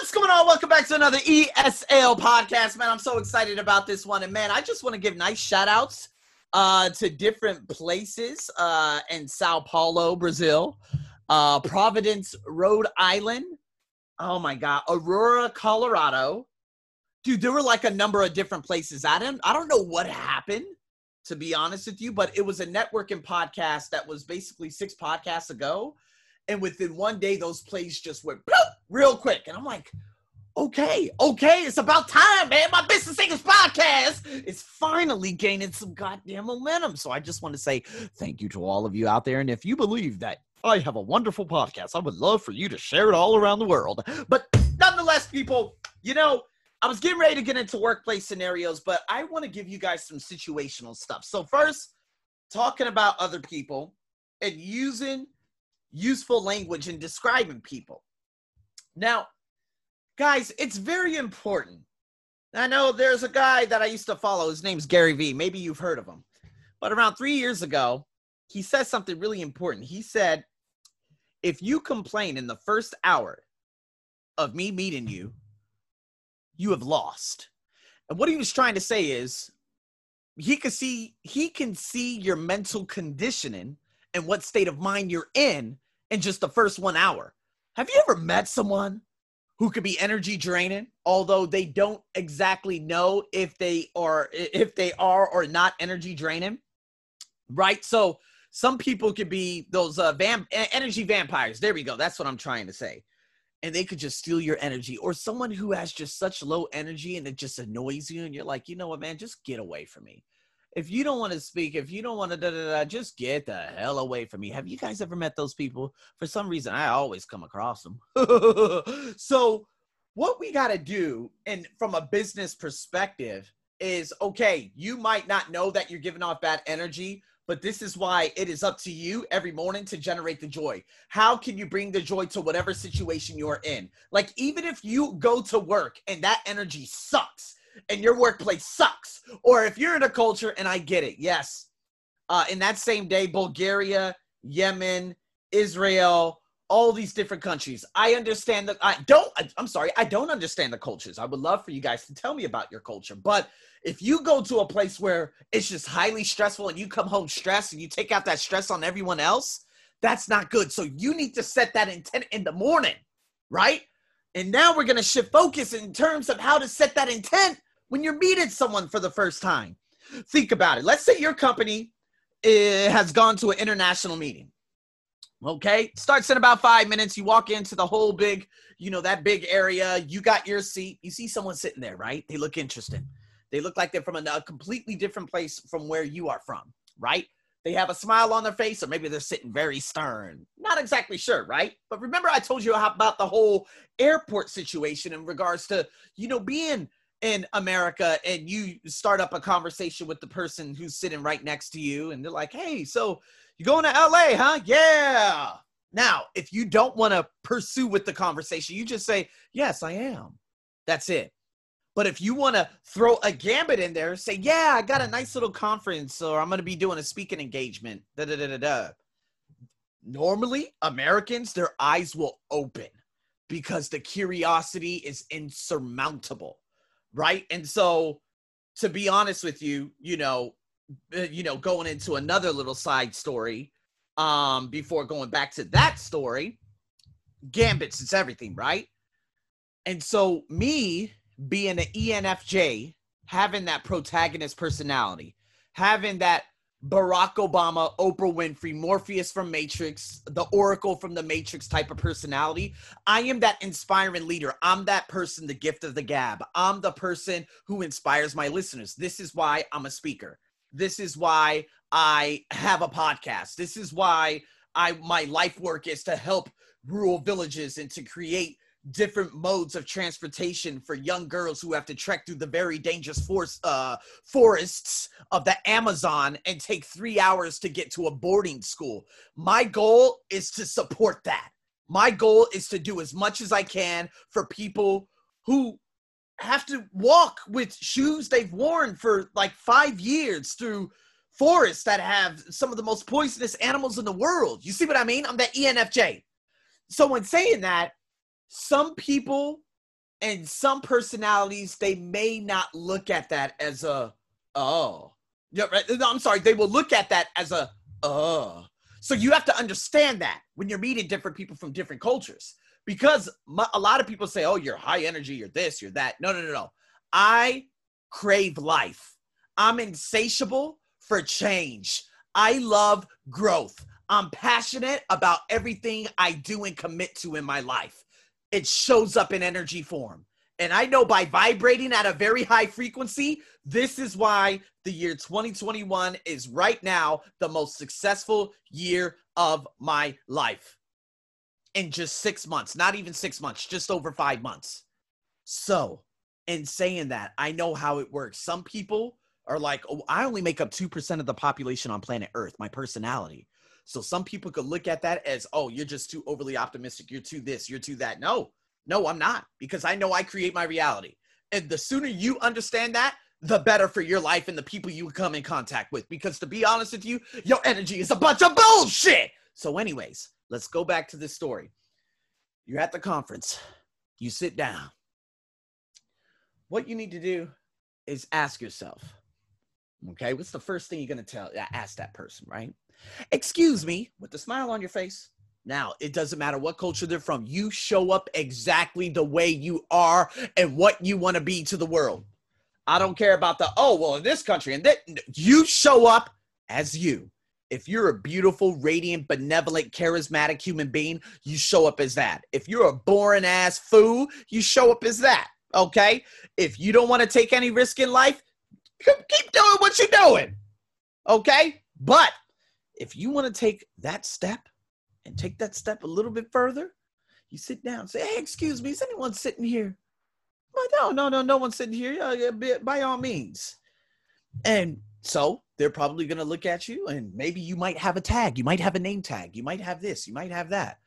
What's going on? Welcome back to another ESL podcast, man. I'm so excited about this one. And man, I just want to give nice shout outs uh, to different places uh, in Sao Paulo, Brazil, uh, Providence, Rhode Island. Oh my God, Aurora, Colorado. Dude, there were like a number of different places. I don't, I don't know what happened, to be honest with you, but it was a networking podcast that was basically six podcasts ago. And within one day, those plays just went bloop, real quick. And I'm like, okay, okay, it's about time, man. My Business Singers podcast is finally gaining some goddamn momentum. So I just want to say thank you to all of you out there. And if you believe that I have a wonderful podcast, I would love for you to share it all around the world. But nonetheless, people, you know, I was getting ready to get into workplace scenarios, but I want to give you guys some situational stuff. So, first, talking about other people and using useful language and describing people. Now, guys, it's very important. I know there's a guy that I used to follow. His name's Gary Vee. Maybe you've heard of him. But around three years ago, he said something really important. He said, if you complain in the first hour of me meeting you, you have lost. And what he was trying to say is he can see he can see your mental conditioning and what state of mind you're in in just the first one hour. Have you ever met someone who could be energy draining, although they don't exactly know if they are if they are or not energy draining? Right? So some people could be those uh, vamp energy vampires. There we go. That's what I'm trying to say and they could just steal your energy or someone who has just such low energy and it just annoys you and you're like you know what man just get away from me if you don't want to speak if you don't want to da, da, da, just get the hell away from me have you guys ever met those people for some reason i always come across them so what we got to do and from a business perspective is okay you might not know that you're giving off bad energy but this is why it is up to you every morning to generate the joy. How can you bring the joy to whatever situation you're in? Like, even if you go to work and that energy sucks and your workplace sucks, or if you're in a culture, and I get it, yes, uh, in that same day, Bulgaria, Yemen, Israel, all these different countries. I understand that I don't I'm sorry, I don't understand the cultures. I would love for you guys to tell me about your culture. But if you go to a place where it's just highly stressful and you come home stressed and you take out that stress on everyone else, that's not good. So you need to set that intent in the morning, right? And now we're going to shift focus in terms of how to set that intent when you're meeting someone for the first time. Think about it. Let's say your company eh, has gone to an international meeting Okay, starts in about five minutes. You walk into the whole big, you know, that big area. You got your seat. You see someone sitting there, right? They look interesting. They look like they're from a, a completely different place from where you are from, right? They have a smile on their face, or maybe they're sitting very stern. Not exactly sure, right? But remember, I told you about the whole airport situation in regards to, you know, being in America and you start up a conversation with the person who's sitting right next to you, and they're like, hey, so you going to LA, huh? Yeah. Now, if you don't want to pursue with the conversation, you just say, Yes, I am. That's it. But if you want to throw a gambit in there, say, Yeah, I got a nice little conference, or I'm going to be doing a speaking engagement. Da, da, da, da, da. Normally, Americans, their eyes will open because the curiosity is insurmountable, right? And so, to be honest with you, you know, uh, you know, going into another little side story um, before going back to that story, gambits it's everything, right? And so me being an ENFJ, having that protagonist personality, having that Barack Obama, Oprah Winfrey, Morpheus from Matrix, the Oracle from the Matrix type of personality. I am that inspiring leader. I'm that person, the gift of the gab. I'm the person who inspires my listeners. This is why I'm a speaker. This is why I have a podcast. This is why I my life work is to help rural villages and to create different modes of transportation for young girls who have to trek through the very dangerous forest, uh, forests of the Amazon and take three hours to get to a boarding school. My goal is to support that. My goal is to do as much as I can for people who have to walk with shoes they've worn for like five years through forests that have some of the most poisonous animals in the world. You see what I mean? I'm the ENFJ. So, when saying that, some people And some personalities, they may not look at that as a, oh. Yeah, right. No, I'm sorry. They will look at that as a, oh. So you have to understand that when you're meeting different people from different cultures. Because my, a lot of people say, oh, you're high energy, you're this, you're that. No, no, no, no. I crave life. I'm insatiable for change. I love growth. I'm passionate about everything I do and commit to in my life. It shows up in energy form. And I know by vibrating at a very high frequency, this is why the year 2021 is right now the most successful year of my life. In just six months, not even six months, just over five months. So, in saying that, I know how it works. Some people are like, oh, I only make up 2% of the population on planet Earth, my personality. So some people could look at that as, oh, you're just too overly optimistic. You're too this, you're too that. No, no, I'm not because I know I create my reality. And the sooner you understand that, the better for your life and the people you come in contact with. Because to be honest with you, your energy is a bunch of bullshit. So, anyways, let's go back to this story. You're at the conference, you sit down. What you need to do is ask yourself, okay, what's the first thing you're going to tell, ask that person, right? Excuse me, with the smile on your face. Now, it doesn't matter what culture they're from. You show up exactly the way you are and what you want to be to the world. I don't care about the, oh, well, in this country, and that you show up as you. If you're a beautiful, radiant, benevolent, charismatic human being, you show up as that. If you're a boring ass fool, you show up as that. Okay. If you don't want to take any risk in life, keep doing what you're doing. Okay. But if you want to take that step and take that step a little bit further, you sit down say, Hey, excuse me, is anyone sitting here? But no, no, no, no one's sitting here. Uh, by all means. And so they're probably going to look at you and maybe you might have a tag. You might have a name tag. You might have this. You might have that.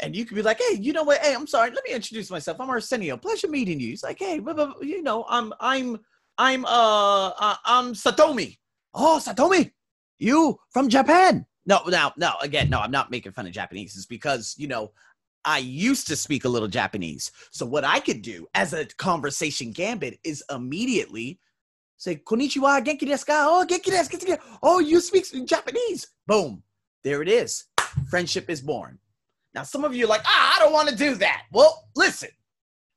And you could be like, hey, you know what? Hey, I'm sorry. Let me introduce myself. I'm Arsenio. Pleasure meeting you. He's like, hey, blah, blah, you know, I'm, I'm, I'm, uh, uh, I'm Satomi. Oh, Satomi, you from Japan? No, no, no, again, no, I'm not making fun of Japanese. It's because, you know, I used to speak a little Japanese. So what I could do as a conversation gambit is immediately say, Konnichiwa, genki desu ka? Oh, genki desu, genki desu. Oh, you speak Japanese. Boom. There it is. Friendship is born. Now, some of you are like, ah, I don't want to do that. Well, listen,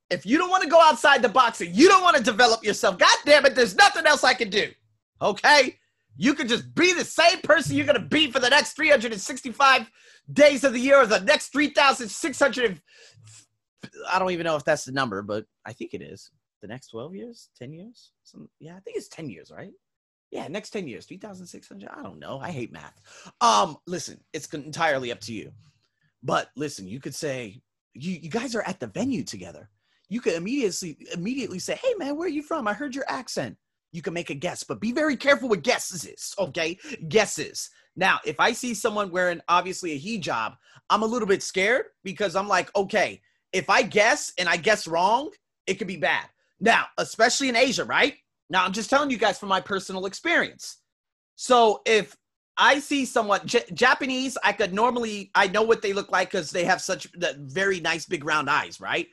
if you don't want to go outside the box and you don't want to develop yourself, God damn it, there's nothing else I can do. Okay? You can just be the same person you're going to be for the next 365 days of the year or the next 3,600. I don't even know if that's the number, but I think it is. The next 12 years, 10 years? Some, yeah, I think it's 10 years, right? Yeah, next 10 years, 3,600. I don't know. I hate math. Um, listen, it's entirely up to you. But listen, you could say, you, you guys are at the venue together. You could immediately immediately say, Hey man, where are you from? I heard your accent you can make a guess, but be very careful with guesses, okay? Guesses. Now, if I see someone wearing obviously a hijab, I'm a little bit scared because I'm like, okay, if I guess and I guess wrong, it could be bad. Now, especially in Asia, right? Now, I'm just telling you guys from my personal experience. So if I see someone J- Japanese, I could normally I know what they look like because they have such very nice big round eyes, right?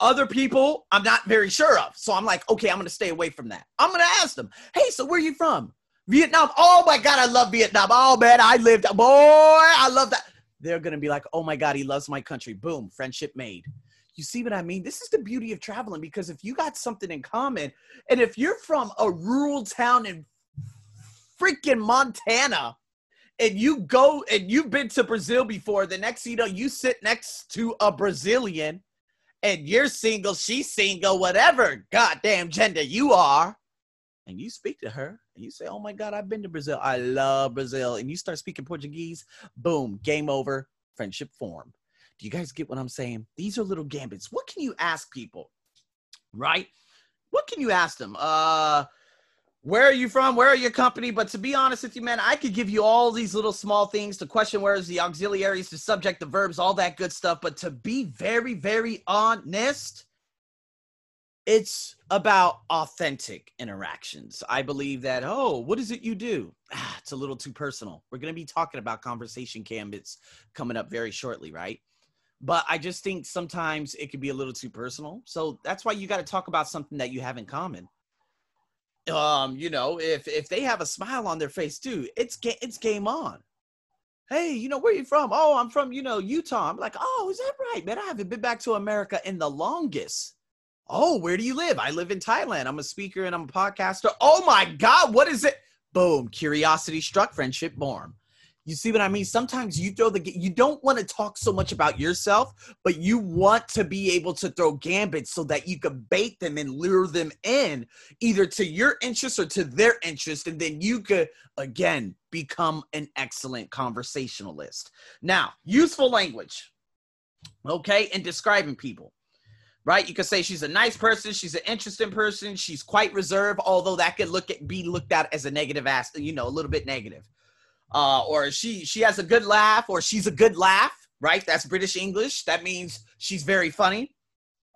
Other people, I'm not very sure of. So I'm like, okay, I'm going to stay away from that. I'm going to ask them, hey, so where are you from? Vietnam. Oh my God, I love Vietnam. Oh man, I lived, boy, I love that. They're going to be like, oh my God, he loves my country. Boom, friendship made. You see what I mean? This is the beauty of traveling because if you got something in common, and if you're from a rural town in freaking Montana, and you go and you've been to Brazil before, the next you know, you sit next to a Brazilian and you're single, she's single, whatever goddamn gender you are, and you speak to her and you say, Oh my God, I've been to Brazil. I love Brazil. And you start speaking Portuguese, boom, game over, friendship formed. Do you guys get what I'm saying? These are little gambits. What can you ask people? Right? What can you ask them? Uh, where are you from? Where are your company? But to be honest with you, man, I could give you all these little small things. The question is the auxiliaries, the subject, the verbs, all that good stuff. But to be very, very honest, it's about authentic interactions. I believe that, oh, what is it you do? Ah, it's a little too personal. We're going to be talking about conversation gambits coming up very shortly, right? but I just think sometimes it could be a little too personal. So that's why you got to talk about something that you have in common. Um, you know, if if they have a smile on their face too, it's ga- it's game on. Hey, you know where you from? Oh, I'm from you know Utah. I'm like, oh, is that right, man? I haven't been back to America in the longest. Oh, where do you live? I live in Thailand. I'm a speaker and I'm a podcaster. Oh my God, what is it? Boom, curiosity struck, friendship born. You see what I mean? Sometimes you throw the you don't want to talk so much about yourself, but you want to be able to throw gambits so that you can bait them and lure them in either to your interest or to their interest, and then you could again become an excellent conversationalist. Now, useful language, okay, and describing people right? You could say she's a nice person, she's an interesting person, she's quite reserved, although that could look at be looked at as a negative aspect, you know, a little bit negative uh, or she she has a good laugh, or she's a good laugh, right? That's British English. That means she's very funny.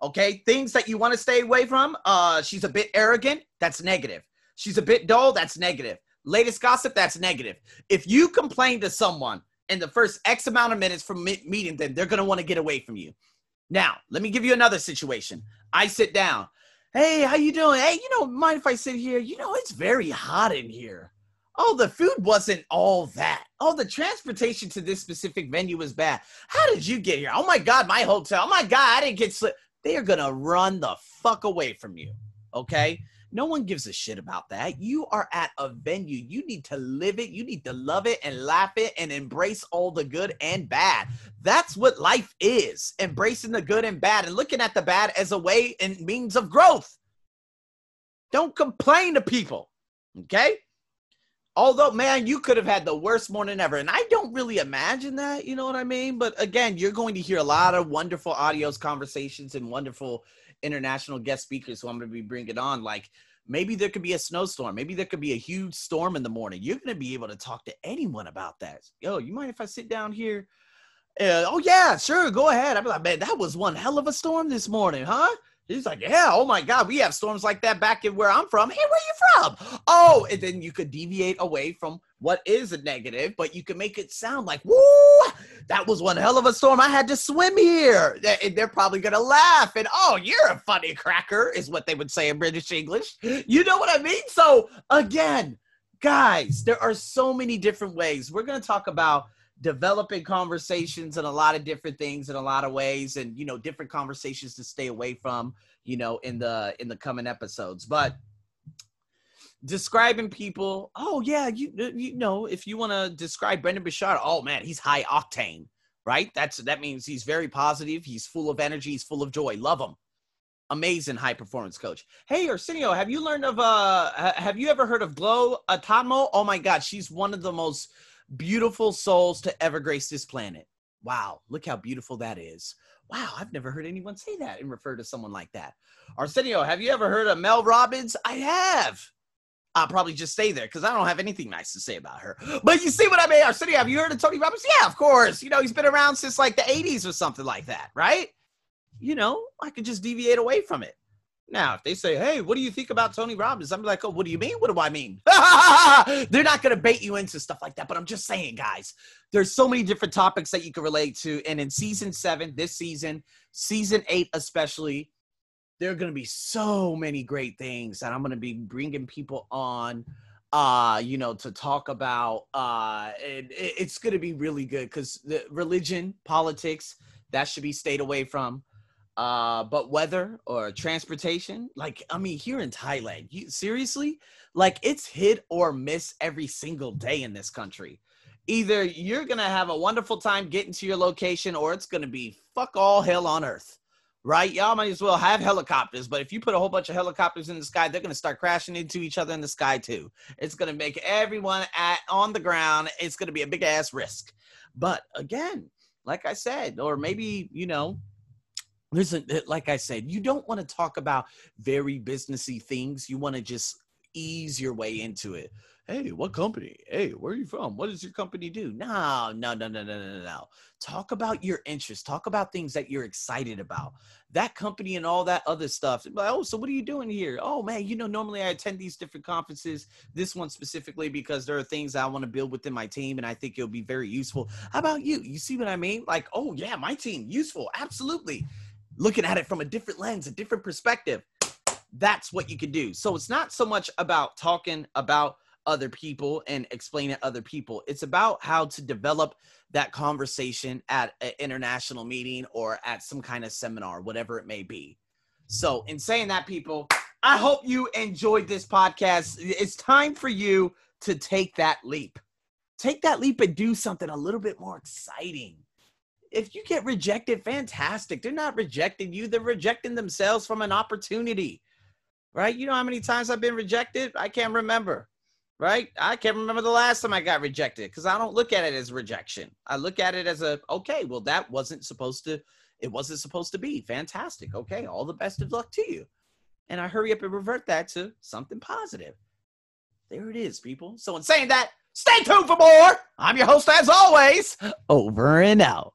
Okay, things that you want to stay away from. Uh, she's a bit arrogant. That's negative. She's a bit dull. That's negative. Latest gossip. That's negative. If you complain to someone in the first X amount of minutes from meeting them, they're gonna want to get away from you. Now, let me give you another situation. I sit down. Hey, how you doing? Hey, you know, mind if I sit here? You know, it's very hot in here. Oh, the food wasn't all that. Oh, the transportation to this specific venue was bad. How did you get here? Oh my God, my hotel. Oh my God, I didn't get slipped. They are gonna run the fuck away from you. Okay. No one gives a shit about that. You are at a venue. You need to live it. You need to love it and laugh it and embrace all the good and bad. That's what life is embracing the good and bad and looking at the bad as a way and means of growth. Don't complain to people. Okay. Although, man, you could have had the worst morning ever. And I don't really imagine that, you know what I mean? But again, you're going to hear a lot of wonderful audios, conversations, and wonderful international guest speakers who I'm going to be bringing on. Like maybe there could be a snowstorm. Maybe there could be a huge storm in the morning. You're going to be able to talk to anyone about that. Yo, you mind if I sit down here? Uh, oh, yeah, sure. Go ahead. I'd be like, man, that was one hell of a storm this morning, huh? He's like, yeah, oh my God, we have storms like that back in where I'm from. Hey, where are you from? Oh, and then you could deviate away from what is a negative, but you can make it sound like, woo, that was one hell of a storm. I had to swim here. And they're probably going to laugh. And, oh, you're a funny cracker, is what they would say in British English. You know what I mean? So, again, guys, there are so many different ways. We're going to talk about developing conversations and a lot of different things in a lot of ways and you know different conversations to stay away from you know in the in the coming episodes. But describing people oh yeah you you know if you want to describe Brendon Burchard oh man he's high octane right? That's that means he's very positive he's full of energy he's full of joy love him. Amazing high performance coach. Hey arsenio have you learned of uh have you ever heard of Glo Atanmo oh my god she's one of the most beautiful souls to ever grace this planet. Wow, look how beautiful that is. Wow, I've never heard anyone say that and refer to someone like that. Arsenio, have you ever heard of Mel Robbins? I have. I'll probably just stay there because I don't have anything nice to say about her. But you see what I mean? Arsenio, have you heard of Tony Robbins? Yeah, of course. You know, he's been around since like the 80s or something like that, right? You know, I could just deviate away from it. Now, if they say, "Hey, what do you think about Tony Robbins?" I'm like, "Oh, what do you mean? What do I mean?" They're not going to bait you into stuff like that. But I'm just saying, guys, there's so many different topics that you can relate to. And in season seven, this season, season eight especially, there are going to be so many great things that I'm going to be bringing people on uh you know to talk about uh it, it's going to be really good because the religion politics that should be stayed away from uh but weather or transportation like i mean here in thailand you seriously? Like it's hit or miss every single day in this country. Either you're gonna have a wonderful time getting to your location or it's gonna be fuck all hell on earth right? Y'all might as well have helicopters but if you put a whole bunch of helicopters in the sky they're gonna start crashing into each other in the sky too. It's gonna make everyone at on the ground it's gonna be a big ass risk. But again like i said or maybe you know listen eh, like i said you don't want to talk about very businessy things you want to just ease your way into it. Hey, what company? Hey, where are you from? What does your company do? No, no, no, no, no, no, no. Talk about your interests. Talk about things that you're excited about. That company and all that other stuff. Like, oh, so what are you doing here? Oh man, you know, normally I attend these different conferences. This one specifically because there are things I want to build within my team, and I think it'll be very useful. How about you? You see what I mean? Like, oh yeah, my team useful, absolutely. Looking at it from a different lens, a different perspective. That's what you can do. So it's not so much about talking about other people and explain to other people. It's about how to develop that conversation at an international meeting or at some kind of seminar, whatever it may be. So, in saying that, people, I hope you enjoyed this podcast. It's time for you to take that leap. Take that leap and do something a little bit more exciting. If you get rejected, fantastic. They're not rejecting you, they're rejecting themselves from an opportunity, right? You know how many times I've been rejected? I can't remember right? I can't remember the last time I got rejected because I don't look at it as rejection. I look at it as a okay, well, that wasn't supposed to, it wasn't supposed to be. Fantastic. Okay, all the best of luck to you. And I hurry up and revert that to something positive. There it is, people. So in saying that, stay tuned for more. I'm your host as always. Over and out.